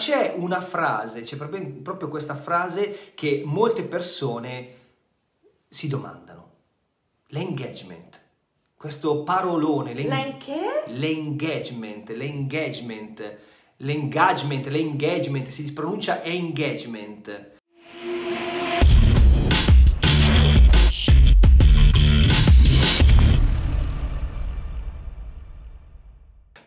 C'è una frase, c'è proprio, proprio questa frase che molte persone si domandano. L'engagement questo parolone. L'engagement? L'engagement, l'engagement, l'engagement, l'engagement, si pronuncia engagement.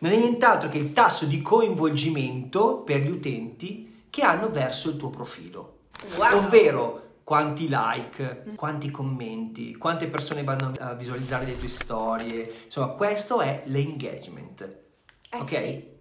Non è nient'altro che il tasso di coinvolgimento per gli utenti che hanno verso il tuo profilo. Wow. Ovvero quanti like, quanti commenti, quante persone vanno a visualizzare le tue storie. Insomma, questo è l'engagement. Eh ok? sì.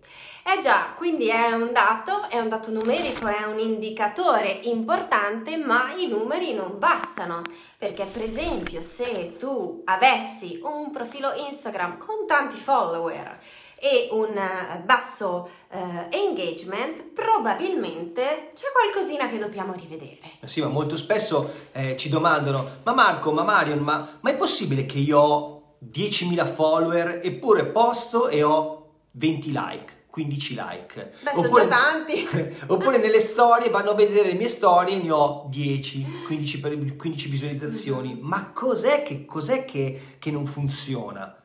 Eh già, quindi è un dato, è un dato numerico, è un indicatore importante, ma i numeri non bastano. Perché per esempio se tu avessi un profilo Instagram con tanti follower e un eh, basso eh, engagement, probabilmente c'è qualcosina che dobbiamo rivedere. Eh Sì, ma molto spesso eh, ci domandano, ma Marco, ma Marion, ma, ma è possibile che io ho 10.000 follower eppure posto e ho 20 like? 15 like. Beh, sono già tanti. oppure nelle storie vanno a vedere le mie storie e ne ho 10, 15, per- 15 visualizzazioni. Ma cos'è che, cos'è che, che non funziona?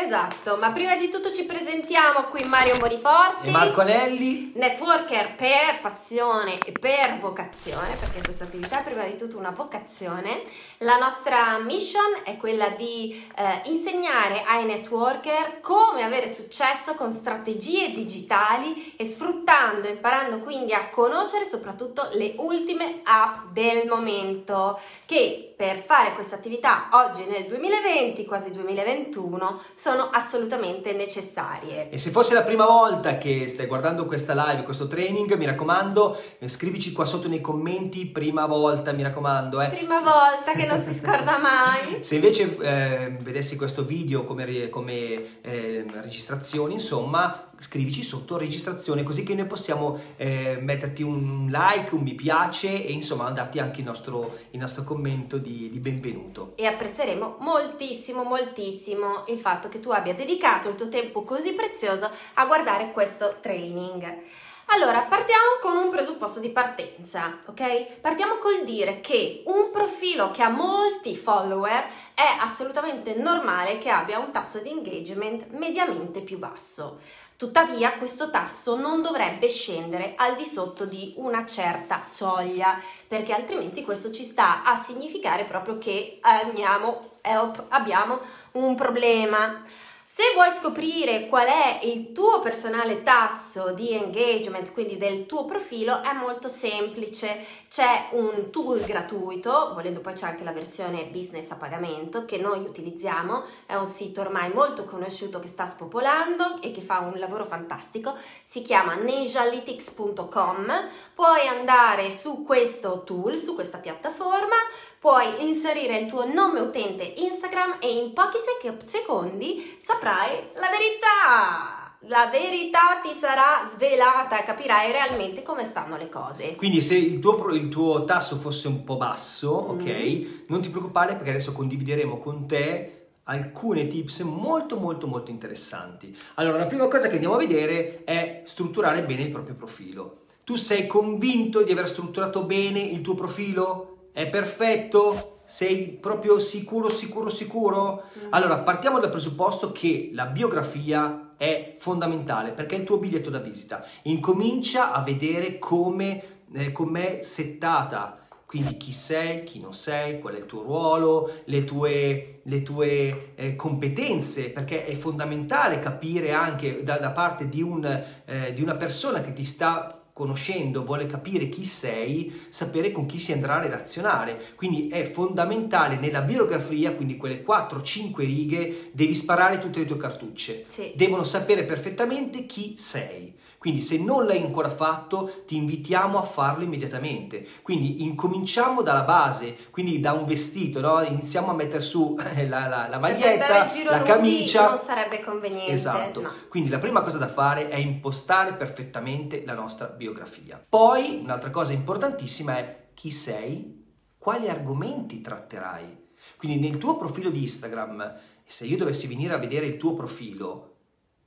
Esatto, ma prima di tutto ci presentiamo qui Mario Boniforti. E Marco Anelli, Networker per passione e per vocazione, perché questa attività è prima di tutto una vocazione. La nostra mission è quella di eh, insegnare ai networker come avere successo con strategie digitali e sfruttando, imparando quindi a conoscere soprattutto le ultime app del momento che per fare questa attività oggi nel 2020, quasi 2021, sono assolutamente necessarie. E se fosse la prima volta che stai guardando questa live, questo training, mi raccomando, scrivici qua sotto nei commenti, prima volta, mi raccomando. Eh. Prima volta che non si scorda mai. Se invece eh, vedessi questo video come, come eh, registrazione, insomma, scrivici sotto registrazione così che noi possiamo eh, metterti un like, un mi piace e insomma darti anche il nostro, il nostro commento di, di benvenuto. E apprezzeremo moltissimo, moltissimo il fatto che tu abbia dedicato il tuo tempo così prezioso a guardare questo training. Allora, partiamo con un presupposto di partenza, ok? Partiamo col dire che un profilo che ha molti follower è assolutamente normale che abbia un tasso di engagement mediamente più basso. Tuttavia questo tasso non dovrebbe scendere al di sotto di una certa soglia, perché altrimenti questo ci sta a significare proprio che abbiamo, help, abbiamo un problema. Se vuoi scoprire qual è il tuo personale tasso di engagement, quindi del tuo profilo, è molto semplice. C'è un tool gratuito, volendo poi c'è anche la versione business a pagamento che noi utilizziamo, è un sito ormai molto conosciuto che sta spopolando e che fa un lavoro fantastico, si chiama ninjalytics.com. Puoi andare su questo tool, su questa piattaforma, puoi inserire il tuo nome utente Instagram e in pochi sec- secondi saprai la verità. La verità ti sarà svelata e capirai realmente come stanno le cose. Quindi se il tuo, il tuo tasso fosse un po' basso, Mm. ok, non ti preoccupare perché adesso condivideremo con te alcune tips molto molto molto interessanti. Allora, la prima cosa che andiamo a vedere è strutturare bene il proprio profilo. Tu sei convinto di aver strutturato bene il tuo profilo? È perfetto? Sei proprio sicuro, sicuro, sicuro? Allora, partiamo dal presupposto che la biografia è fondamentale perché è il tuo biglietto da visita. Incomincia a vedere come eh, com'è settata. Quindi chi sei, chi non sei, qual è il tuo ruolo, le tue, le tue eh, competenze, perché è fondamentale capire anche da, da parte di, un, eh, di una persona che ti sta conoscendo, vuole capire chi sei, sapere con chi si andrà a relazionare. Quindi è fondamentale nella biografia, quindi quelle 4-5 righe, devi sparare tutte le tue cartucce. Sì. Devono sapere perfettamente chi sei. Quindi se non l'hai ancora fatto, ti invitiamo a farlo immediatamente. Quindi incominciamo dalla base, quindi da un vestito, no? iniziamo a mettere su eh, la, la, la maglietta, la camicia. non sarebbe conveniente. Esatto. no. Quindi la prima cosa da fare è impostare perfettamente la nostra biografia. Poi un'altra cosa importantissima è chi sei, quali argomenti tratterai. Quindi nel tuo profilo di Instagram, se io dovessi venire a vedere il tuo profilo,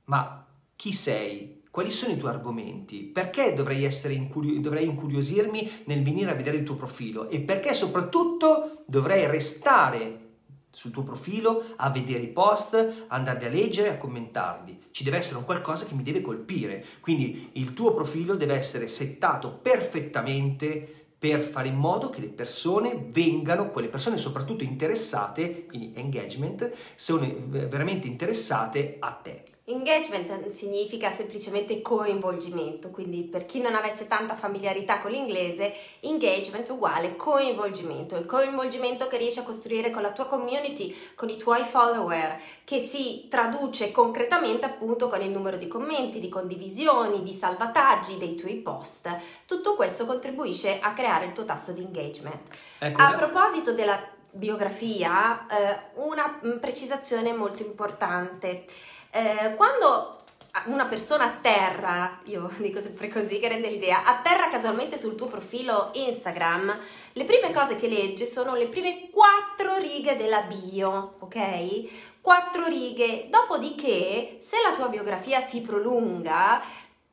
ma chi sei? Quali sono i tuoi argomenti? Perché dovrei, incurio- dovrei incuriosirmi nel venire a vedere il tuo profilo? E perché soprattutto dovrei restare sul tuo profilo a vedere i post, andarli a leggere, a commentarli. Ci deve essere un qualcosa che mi deve colpire. Quindi il tuo profilo deve essere settato perfettamente per fare in modo che le persone vengano, quelle persone soprattutto interessate, quindi engagement, sono veramente interessate a te. Engagement significa semplicemente coinvolgimento, quindi per chi non avesse tanta familiarità con l'inglese, engagement uguale coinvolgimento, il coinvolgimento che riesci a costruire con la tua community, con i tuoi follower, che si traduce concretamente appunto con il numero di commenti, di condivisioni, di salvataggi dei tuoi post. Tutto questo contribuisce a creare il tuo tasso di engagement. Ecco, a proposito della biografia, eh, una precisazione molto importante. Eh, quando una persona atterra, io dico sempre così che rende l'idea, atterra casualmente sul tuo profilo Instagram, le prime cose che legge sono le prime quattro righe della bio, ok? Quattro righe, dopodiché se la tua biografia si prolunga,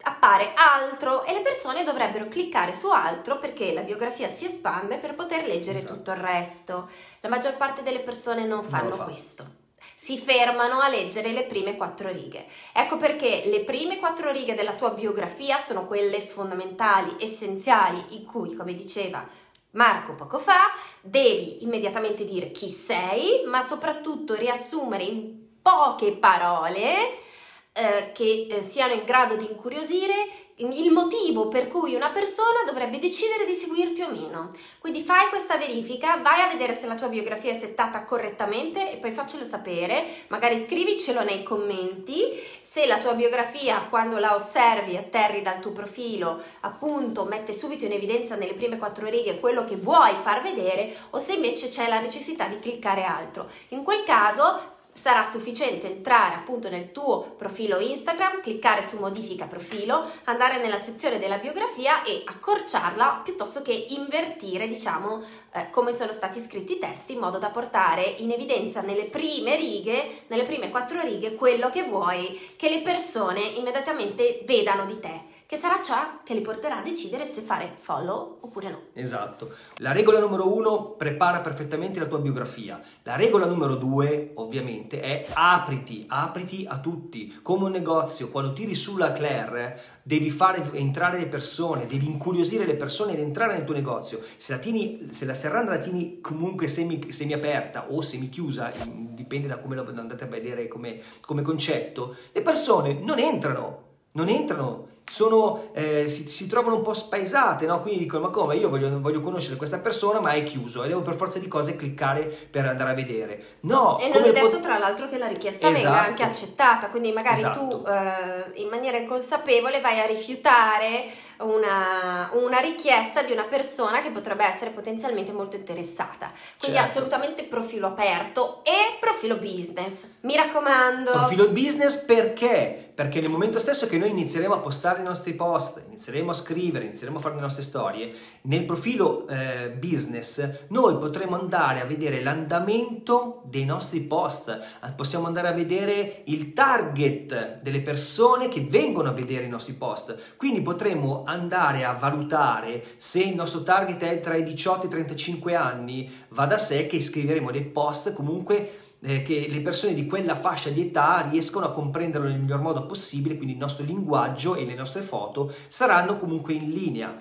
appare altro e le persone dovrebbero cliccare su altro perché la biografia si espande per poter leggere esatto. tutto il resto. La maggior parte delle persone non fanno non fa. questo si fermano a leggere le prime quattro righe. Ecco perché le prime quattro righe della tua biografia sono quelle fondamentali, essenziali, in cui, come diceva Marco poco fa, devi immediatamente dire chi sei, ma soprattutto riassumere in poche parole eh, che eh, siano in grado di incuriosire il motivo per cui una persona dovrebbe decidere di seguirti o meno. Quindi fai questa verifica, vai a vedere se la tua biografia è settata correttamente e poi faccelo sapere, magari scrivicelo nei commenti, se la tua biografia quando la osservi atterri dal tuo profilo appunto mette subito in evidenza nelle prime quattro righe quello che vuoi far vedere o se invece c'è la necessità di cliccare altro. In quel caso sarà sufficiente entrare appunto nel tuo profilo Instagram, cliccare su modifica profilo, andare nella sezione della biografia e accorciarla piuttosto che invertire, diciamo, eh, come sono stati scritti i testi in modo da portare in evidenza nelle prime righe, nelle prime quattro righe, quello che vuoi che le persone immediatamente vedano di te che sarà ciò che li porterà a decidere se fare follow oppure no. Esatto. La regola numero uno, prepara perfettamente la tua biografia. La regola numero due, ovviamente, è apriti, apriti a tutti. Come un negozio, quando tiri sulla Claire, devi fare entrare le persone, devi incuriosire le persone ed entrare nel tuo negozio. Se la, tieni, se la serranda la tieni comunque semi, semi aperta o semi chiusa, dipende da come lo andate a vedere come, come concetto, le persone non entrano, non entrano sono, eh, si, si, trovano un po' spaesate, no? quindi dicono ma come io voglio, voglio, conoscere questa persona ma è chiuso e devo per forza di cose cliccare per andare a vedere. No, e non è detto pot- tra l'altro che la richiesta esatto. venga anche accettata, quindi magari esatto. tu eh, in maniera inconsapevole vai a rifiutare una, una, richiesta di una persona che potrebbe essere potenzialmente molto interessata. Quindi certo. assolutamente profilo aperto e profilo business. Mi raccomando. Profilo business perché? Perché nel momento stesso che noi inizieremo a postare i nostri post, inizieremo a scrivere, inizieremo a fare le nostre storie, nel profilo eh, business noi potremo andare a vedere l'andamento dei nostri post, possiamo andare a vedere il target delle persone che vengono a vedere i nostri post. Quindi potremo andare a valutare se il nostro target è tra i 18 e i 35 anni, va da sé che scriveremo dei post comunque eh, che le persone di quella fascia di età riescono a comprenderlo nel miglior modo possibile, quindi il nostro linguaggio e le nostre foto saranno comunque in linea.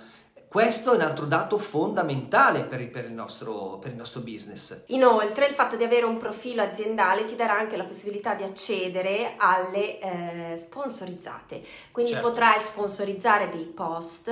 Questo è un altro dato fondamentale per il, per, il nostro, per il, nostro, business. Inoltre, il fatto di avere un profilo aziendale ti darà anche la possibilità di accedere alle eh, sponsorizzate. Quindi certo. potrai sponsorizzare dei post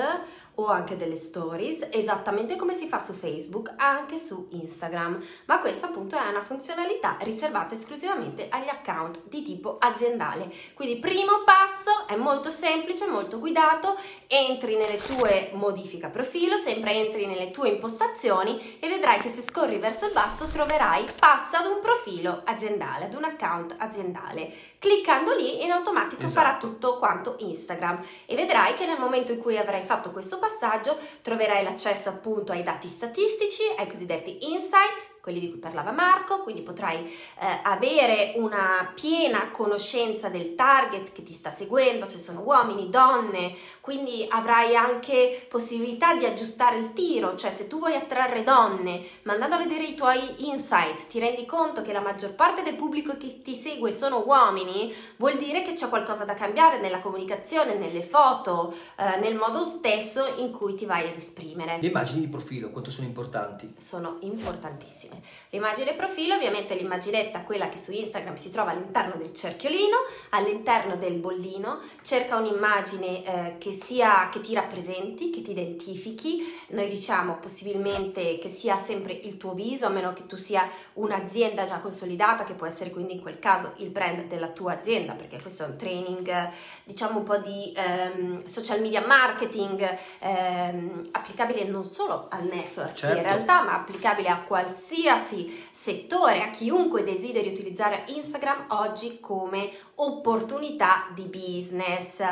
o anche delle stories, esattamente come si fa su Facebook, anche su Instagram. Ma questa appunto è una funzionalità riservata esclusivamente agli account di tipo aziendale. Quindi primo passo è molto semplice, molto guidato, entri nelle tue modifica profilo, sempre entri nelle tue impostazioni e vedrai che se scorri verso il basso troverai passa ad un profilo aziendale, ad un account aziendale. Cliccando lì in automatico esatto. farà tutto quanto Instagram e vedrai che nel momento in cui avrai fatto questo passo passaggio troverai l'accesso appunto ai dati statistici, ai cosiddetti insights, quelli di cui parlava Marco, quindi potrai eh, avere una piena conoscenza del target che ti sta seguendo, se sono uomini, donne, quindi avrai anche possibilità di aggiustare il tiro, cioè se tu vuoi attrarre donne, ma andando a vedere i tuoi insight, ti rendi conto che la maggior parte del pubblico che ti segue sono uomini, vuol dire che c'è qualcosa da cambiare nella comunicazione, nelle foto, eh, nel modo stesso in cui ti vai ad esprimere. Le immagini di profilo, quanto sono importanti? Sono importantissime. L'immagine profilo, ovviamente l'immaginetta, quella che su Instagram si trova all'interno del cerchiolino, all'interno del bollino, cerca un'immagine eh, che sia che ti rappresenti, che ti identifichi. Noi diciamo possibilmente che sia sempre il tuo viso, a meno che tu sia un'azienda già consolidata, che può essere quindi in quel caso il brand della tua azienda, perché questo è un training, diciamo un po' di ehm, social media marketing ehm, applicabile non solo al network certo. in realtà, ma applicabile a qualsiasi settore, a chiunque desideri utilizzare Instagram oggi come opportunità di business.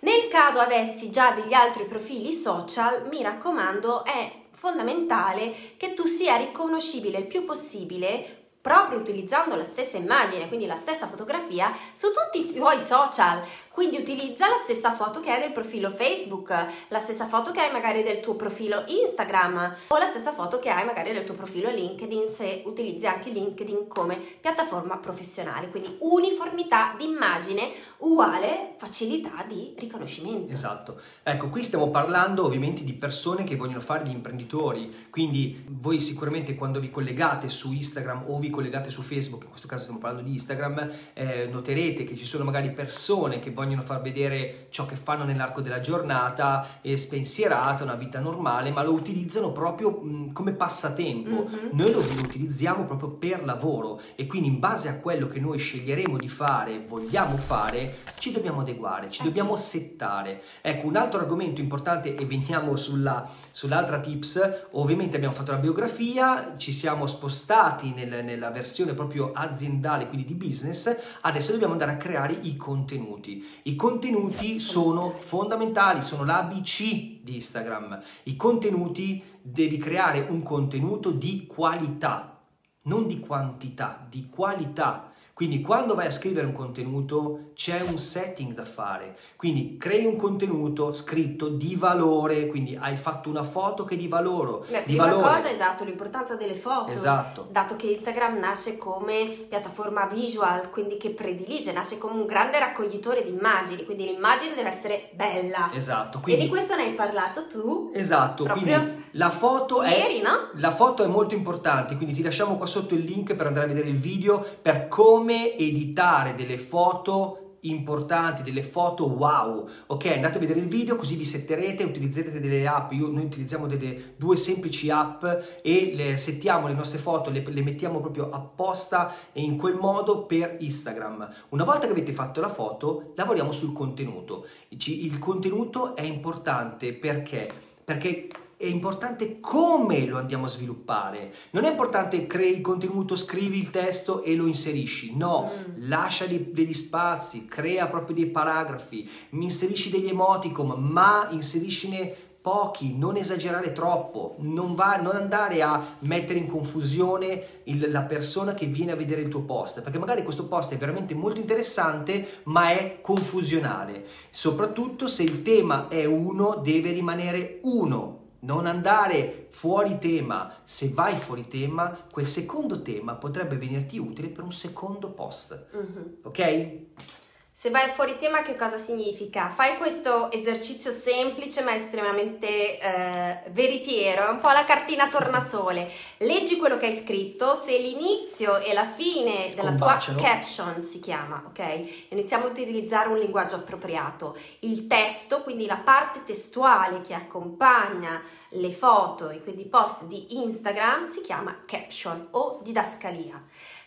Nel caso avessi già degli altri profili social, mi raccomando, è fondamentale che tu sia riconoscibile il più possibile proprio utilizzando la stessa immagine, quindi la stessa fotografia, su tutti i tuoi social. Quindi utilizza la stessa foto che hai del profilo Facebook, la stessa foto che hai magari del tuo profilo Instagram o la stessa foto che hai magari del tuo profilo LinkedIn se utilizzi anche LinkedIn come piattaforma professionale. Quindi uniformità di immagine uguale facilità di riconoscimento. Esatto. Ecco, qui stiamo parlando ovviamente di persone che vogliono fare gli imprenditori, quindi voi sicuramente quando vi collegate su Instagram o vi collegate su Facebook, in questo caso stiamo parlando di Instagram, eh, noterete che ci sono magari persone che vogliono far vedere ciò che fanno nell'arco della giornata, è spensierata, una vita normale, ma lo utilizzano proprio mh, come passatempo. Mm-hmm. Noi lo, lo utilizziamo proprio per lavoro e quindi in base a quello che noi sceglieremo di fare, vogliamo fare, ci dobbiamo adeguare, ci eh dobbiamo sì. settare. Ecco, un altro argomento importante e veniamo sulla, sull'altra tips, ovviamente abbiamo fatto la biografia, ci siamo spostati nel, nella versione proprio aziendale, quindi di business, adesso dobbiamo andare a creare i contenuti. I contenuti sono fondamentali, sono l'ABC di Instagram. I contenuti, devi creare un contenuto di qualità, non di quantità, di qualità. Quindi quando vai a scrivere un contenuto c'è un setting da fare, quindi crei un contenuto scritto di valore, quindi hai fatto una foto che è di valore. La di prima valore. cosa, esatto, l'importanza delle foto. Esatto. Dato che Instagram nasce come piattaforma visual, quindi che predilige, nasce come un grande raccoglitore di immagini, quindi l'immagine deve essere bella. Esatto. Quindi... E di questo ne hai parlato tu. Esatto, quindi la foto ieri, è... no? La foto è molto importante, quindi ti lasciamo qua sotto il link per andare a vedere il video per come come editare delle foto importanti, delle foto wow. Ok, andate a vedere il video così vi setterete, utilizzerete delle app. Io, noi utilizziamo delle due semplici app e le settiamo le nostre foto, le, le mettiamo proprio apposta e in quel modo per Instagram. Una volta che avete fatto la foto, lavoriamo sul contenuto. Il contenuto è importante perché? Perché è importante come lo andiamo a sviluppare. Non è importante crei il contenuto, scrivi il testo e lo inserisci. No, mm. lascia degli spazi, crea proprio dei paragrafi, inserisci degli emoticon, ma inseriscine pochi, non esagerare troppo, non, va, non andare a mettere in confusione il, la persona che viene a vedere il tuo post, perché magari questo post è veramente molto interessante, ma è confusionale. Soprattutto se il tema è uno, deve rimanere uno non andare fuori tema. Se vai fuori tema, quel secondo tema potrebbe venirti utile per un secondo post. Mm-hmm. Ok? Se vai fuori tema che cosa significa? Fai questo esercizio semplice ma estremamente eh, veritiero, è un po' la cartina tornasole. Leggi quello che hai scritto, se l'inizio e la fine della tua caption si chiama, ok? Iniziamo a utilizzare un linguaggio appropriato. Il testo, quindi la parte testuale che accompagna le foto e quindi post di Instagram si chiama caption o didascalia.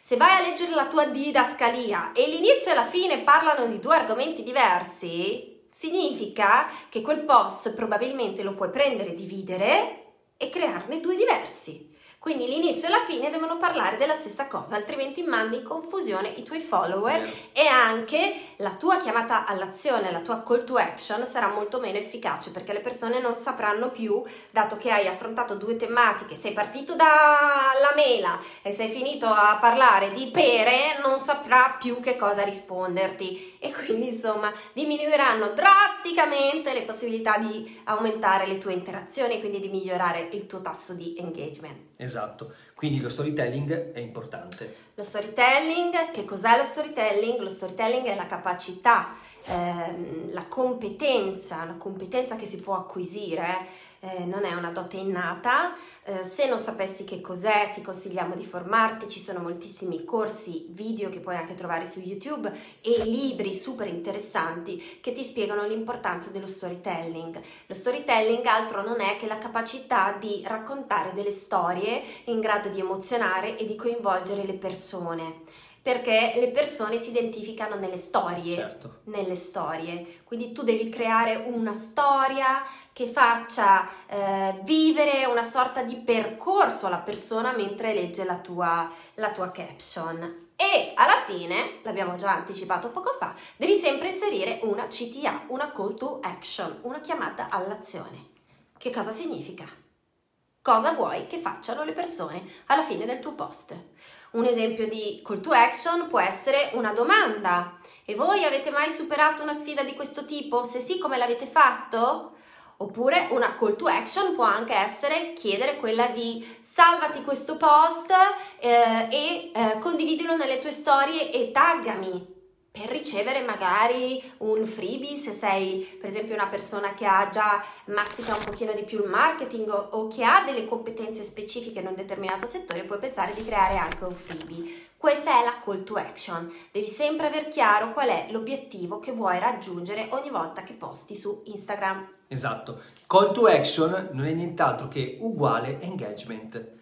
Se vai a leggere la tua didascalia e l'inizio e la fine parlano di due argomenti diversi, significa che quel post probabilmente lo puoi prendere, dividere e crearne due diversi. Quindi l'inizio e la fine devono parlare della stessa cosa, altrimenti mandi in confusione i tuoi follower Vero. e anche la tua chiamata all'azione, la tua call to action sarà molto meno efficace perché le persone non sapranno più, dato che hai affrontato due tematiche, sei partito dalla mela e sei finito a parlare di pere, non saprà più che cosa risponderti e quindi insomma diminuiranno drasticamente le possibilità di aumentare le tue interazioni e quindi di migliorare il tuo tasso di engagement. Esatto, quindi lo storytelling è importante. Lo storytelling, che cos'è lo storytelling? Lo storytelling è la capacità, ehm, la competenza, una competenza che si può acquisire, eh, non è una dote innata. Eh, se non sapessi che cos'è, ti consigliamo di formarti, ci sono moltissimi corsi video che puoi anche trovare su YouTube e libri super interessanti che ti spiegano l'importanza dello storytelling. Lo storytelling altro non è che la capacità di raccontare delle storie in grado di emozionare e di coinvolgere le persone. Perché le persone si identificano nelle storie, Certo. nelle storie. Quindi tu devi creare una storia che faccia eh, vivere una sorta di percorso alla persona mentre legge la tua, la tua caption. E alla fine, l'abbiamo già anticipato poco fa, devi sempre inserire una CTA, una call to action, una chiamata all'azione. Che cosa significa? Cosa vuoi che facciano le persone alla fine del tuo post? Un esempio di call to action può essere una domanda. E voi avete mai superato una sfida di questo tipo? Se sì, come l'avete fatto? Oppure una call to action può anche essere chiedere quella di salvati questo post eh, e eh, condividilo nelle tue storie e taggami per ricevere magari un freebie se sei per esempio una persona che ha già mastica un pochino di più il marketing o, o che ha delle competenze specifiche in un determinato settore puoi pensare di creare anche un freebie. Questa è la call to action. Devi sempre aver chiaro qual è l'obiettivo che vuoi raggiungere ogni volta che posti su Instagram. Esatto. Call to action non è nient'altro che uguale engagement.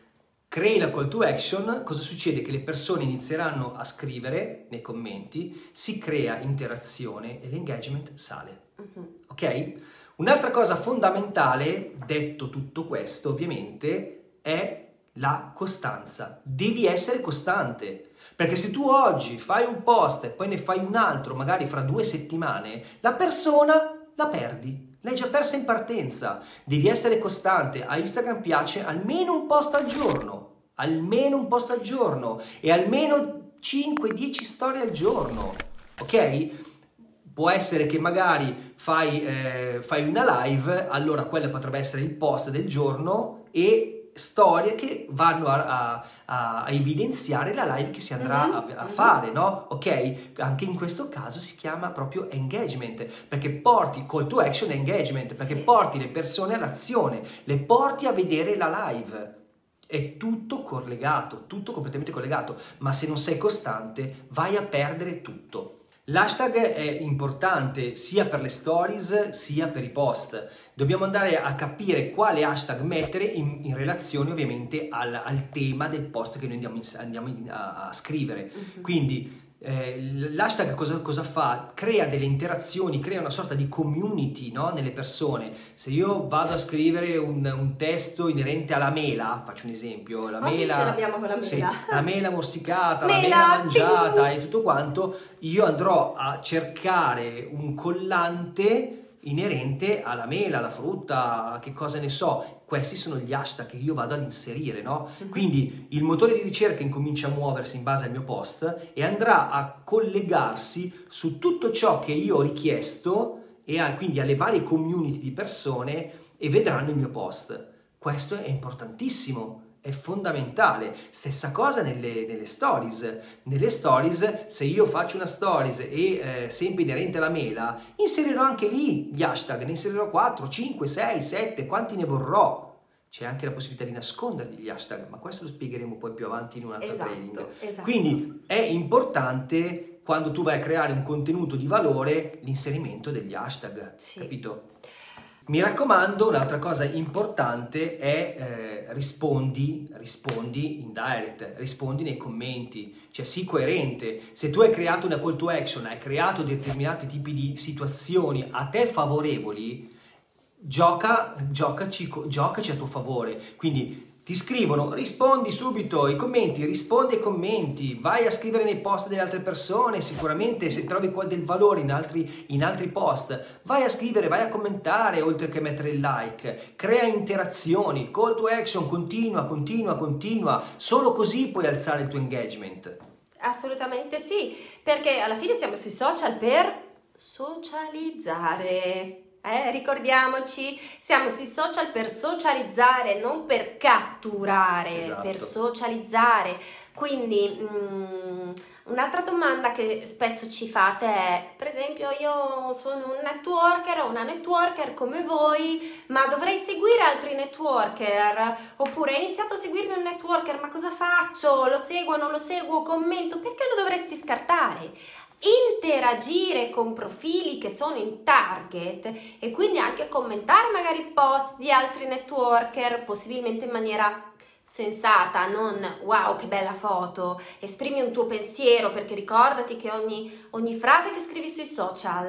Crei la call to action, cosa succede? Che le persone inizieranno a scrivere nei commenti, si crea interazione e l'engagement sale. Mhm. Ok? Un'altra cosa fondamentale, detto tutto questo, ovviamente, è la costanza. Devi essere costante. Perché se tu oggi fai un post e poi ne fai un altro, magari fra due settimane, la persona la perdi. L'hai già persa in partenza. Devi essere costante. A Instagram piace almeno un post al giorno. Almeno un post al giorno. E almeno 5-10 storie al giorno. Ok? Può essere che magari fai, eh, fai una live, allora quello potrebbe essere il post del giorno e storie che vanno a, a- a- a evidenziare la live che si andrà Mhm, a, mhm. fare, no? Ok? Anche in questo caso si chiama proprio engagement, perché porti call to action engagement, perché Sì. porti le persone all'azione, le porti a vedere la live. È tutto collegato, tutto completamente collegato, ma se non sei costante vai a perdere tutto. L'hashtag è importante sia per le stories sia per i post. Dobbiamo andare a capire quale hashtag mettere in, in relazione ovviamente al, al tema del post che noi andiamo, in- andiamo in- a, a scrivere. Mhm. Quindi eh, l'hashtag cosa, cosa fa? Crea delle interazioni, crea una sorta di community no? nelle persone. Se io vado a scrivere un, un testo inerente alla mela, faccio un esempio, la Oggi mela, ce l'abbiamo con la sì, mela. la mela morsicata, la Mela, mela mangiata ping! e tutto quanto, io andrò a cercare un collante inerente alla mela, alla frutta, che cosa ne so. Questi sono gli hashtag che io vado ad inserire, no? Mhm. Quindi il motore di ricerca incomincia a muoversi in base al mio post e andrà a collegarsi su tutto ciò che io ho richiesto e a- quindi alle varie community di persone e vedranno il mio post. Questo è importantissimo, è fondamentale. Stessa cosa nelle, nelle stories. Nelle stories, se io faccio una stories e eh, sempre inerente alla mela, inserirò anche lì gli hashtag, ne inserirò 4, 5, 6, 7, quanti ne vorrò. C'è anche la possibilità di nasconderli gli hashtag, ma questo lo spiegheremo poi più avanti in un altro training. Esatto, esatto. Quindi è importante quando tu vai a creare un contenuto di valore l'inserimento degli hashtag, Sì. capito? Mi raccomando, un'altra cosa importante è eh, rispondi, rispondi in direct, rispondi nei commenti, cioè sii coerente. Se tu hai creato una call to action, hai creato determinati tipi di situazioni a te favorevoli, gioca, giocaci, giocaci a tuo favore. Quindi ti scrivono, rispondi subito ai commenti, rispondi ai commenti, vai a scrivere nei post delle altre persone, sicuramente se trovi del valore in altri, in altri post, vai a scrivere, vai a commentare oltre che mettere il like, crea interazioni, call to action, continua, continua, continua, solo così puoi alzare il tuo engagement. Assolutamente sì, perché alla fine siamo sui social per socializzare. Eh, ricordiamoci, siamo sui social per socializzare, non per catturare, esatto. per socializzare. Quindi mh, mm, un'altra domanda che spesso ci fate è, per esempio, io sono un networker o una networker come voi, ma dovrei seguire altri networker? Oppure ho iniziato a seguirmi un networker, ma cosa faccio? Lo seguo, non lo seguo, commento? Perché lo dovresti scartare? Interagire con profili che sono in target e quindi anche commentare magari post di altri networker, possibilmente in maniera sensata, non wow che bella foto, esprimi un tuo pensiero perché ricordati che ogni, ogni frase che scrivi sui social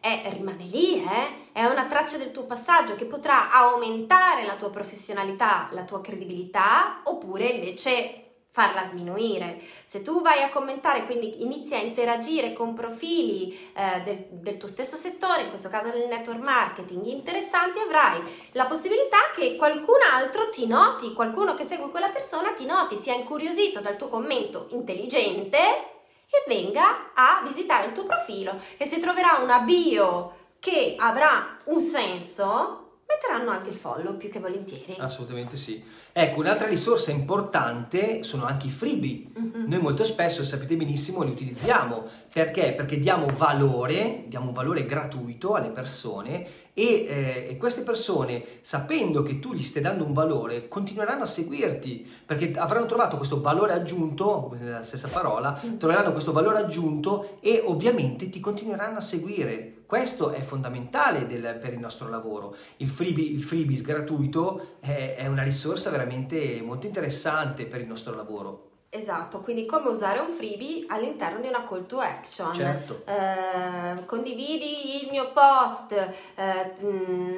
è, rimane lì, eh? è una traccia del tuo passaggio che potrà aumentare la tua professionalità, la tua credibilità oppure invece farla sminuire. Se tu vai a commentare, quindi inizi a interagire con profili eh, del, del, tuo stesso settore, in questo caso del network marketing, interessanti, avrai la possibilità che qualcun altro ti noti, qualcuno che segue quella persona ti noti, sia incuriosito dal tuo commento intelligente e venga a visitare il tuo profilo e se troverà una bio che avrà un senso, metteranno anche il follow più che volentieri. Assolutamente sì. Ecco, un'altra risorsa importante sono anche i freebie. Mm-hmm. Noi molto spesso, sapete benissimo, li utilizziamo. Perché? Perché diamo valore, diamo un valore gratuito alle persone e, eh, e, queste persone, sapendo che tu gli stai dando un valore, continueranno a seguirti perché avranno trovato questo valore aggiunto, la stessa parola, mm. troveranno questo valore aggiunto e ovviamente ti continueranno a seguire. Questo è fondamentale del, per il nostro lavoro. Il freebie, il freebie gratuito è, è una risorsa veramente molto interessante per il nostro lavoro. Esatto, quindi come usare un freebie all'interno di una call to action. Certo. Eh, condividi il mio post eh,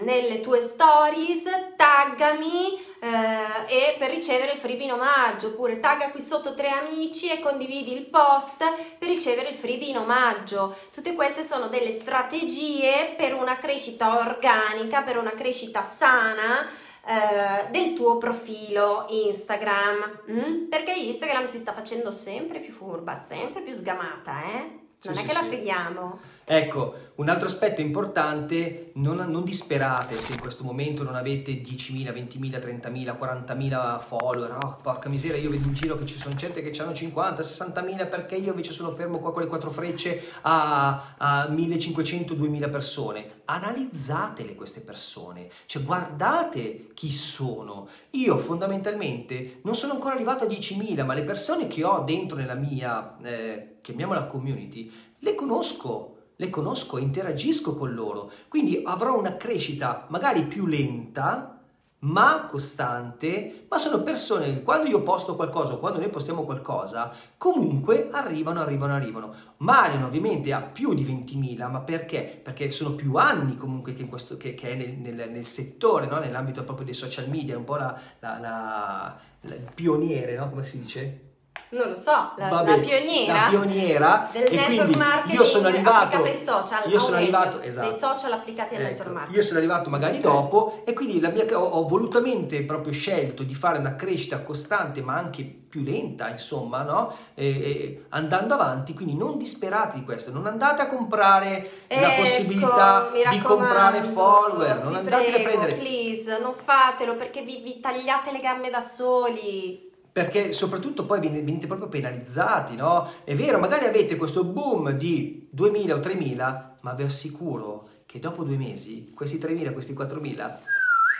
nelle tue stories, taggami eh, e per ricevere il freebie in omaggio, oppure tagga qui sotto tre amici e condividi il post per ricevere il freebie in omaggio. Tutte queste sono delle strategie per una crescita organica, per una crescita sana eh, del tuo profilo Instagram, mm? perché Instagram si sta facendo sempre più furba, sempre più sgamata, eh? Non sì, è sì, che la freghiamo. Ecco, un altro aspetto importante, non, non, disperate se in questo momento non avete 10.000, 20.000, 30.000, 40.000 follower, oh porca miseria, io vedo in giro che ci sono gente che hanno 50, 60.000 perché io invece sono fermo qua con le quattro frecce a, a 1.500, 2.000 persone. Analizzatele queste persone, cioè guardate chi sono. Io fondamentalmente non sono ancora arrivato a 10.000, ma le persone che ho dentro nella mia, eh, chiamiamola community, le conosco le conosco, interagisco con loro, quindi avrò una crescita magari più lenta, ma costante, ma sono persone che quando io posto qualcosa o quando noi postiamo qualcosa, comunque arrivano, arrivano, arrivano. Marion ovviamente ha più di 20.000, ma perché? Perché sono più anni comunque che, questo, che, che è nel, nel, nel settore, no? nell'ambito proprio dei social media, un po' la, la, la, il pioniere, no? come si dice? Non lo so, la, Vabbè, la pioniera, la pioniera del network marketing io sono arrivato, ai social, io sono arrivato, esatto, dei social applicati al ecco, network marketing. Io sono arrivato magari dopo e quindi mia, ho, ho, volutamente proprio scelto di fare una crescita costante ma anche più lenta, insomma, no? E, e, andando avanti, quindi non disperate di questo, non andate a comprare ecco, la possibilità di comprare follower, non andate prego, a prendere... please, non fatelo perché vi, vi tagliate le gambe da soli perché soprattutto poi venite proprio penalizzati, no? È vero, magari avete questo boom di 2.000 o 3.000, ma vi assicuro che dopo due mesi questi 3.000, questi 4.000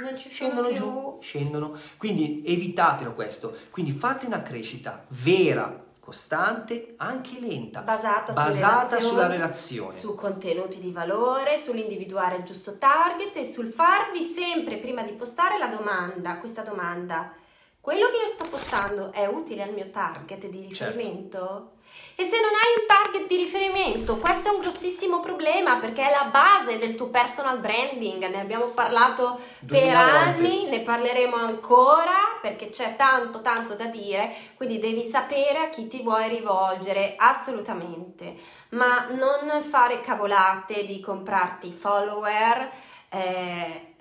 non ci scendono più. giù, scendono. Quindi evitatelo questo. Quindi fate una crescita vera, costante, anche lenta, basata, basata sulla relazione, su contenuti di valore, sull'individuare il giusto target e sul farvi sempre prima di postare la domanda, questa domanda quello che io sto postando è utile al mio target di certo. riferimento? Certo. E se non hai un target di riferimento, questo è un grossissimo problema perché è la base del tuo personal branding. Ne abbiamo parlato per anni, ne parleremo ancora perché c'è tanto tanto da dire, quindi devi sapere a chi ti vuoi rivolgere assolutamente, ma non fare cavolate di comprarti follower. Eh,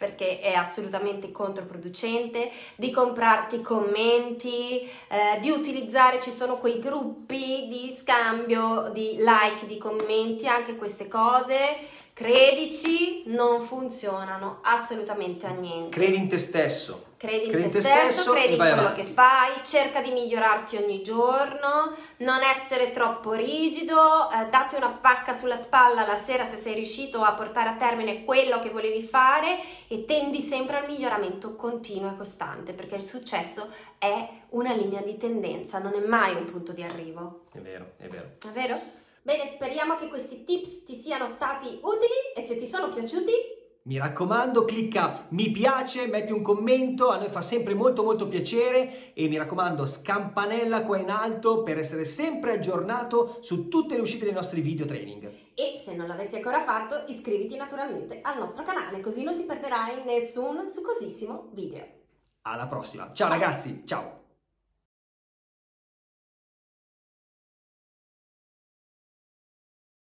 perché è assolutamente controproducente, di comprarti commenti, eh, di utilizzare, ci sono quei gruppi di scambio di like, di commenti, anche queste cose Credici, non funzionano assolutamente a niente. Credi in te stesso. Credi in credi te, stesso, stesso credi in quello avanti. che fai, cerca di migliorarti ogni giorno, non essere troppo rigido, eh, dati una pacca sulla spalla la sera se sei riuscito a portare a termine quello che volevi fare e tendi sempre al miglioramento continuo e costante, perché il successo è una linea di tendenza, non è mai un punto di arrivo. È vero, è vero. È vero? Bene, speriamo che questi tips ti siano stati utili e se ti sono piaciuti mi raccomando, clicca mi piace, metti un commento, a noi fa sempre molto molto piacere e mi raccomando scampanella qua in alto per essere sempre aggiornato su tutte le uscite dei nostri video training. E se non l'avessi ancora fatto, iscriviti naturalmente al nostro canale così non ti perderai nessun succosissimo video. Alla prossima, ciao. ciao. ragazzi, ciao!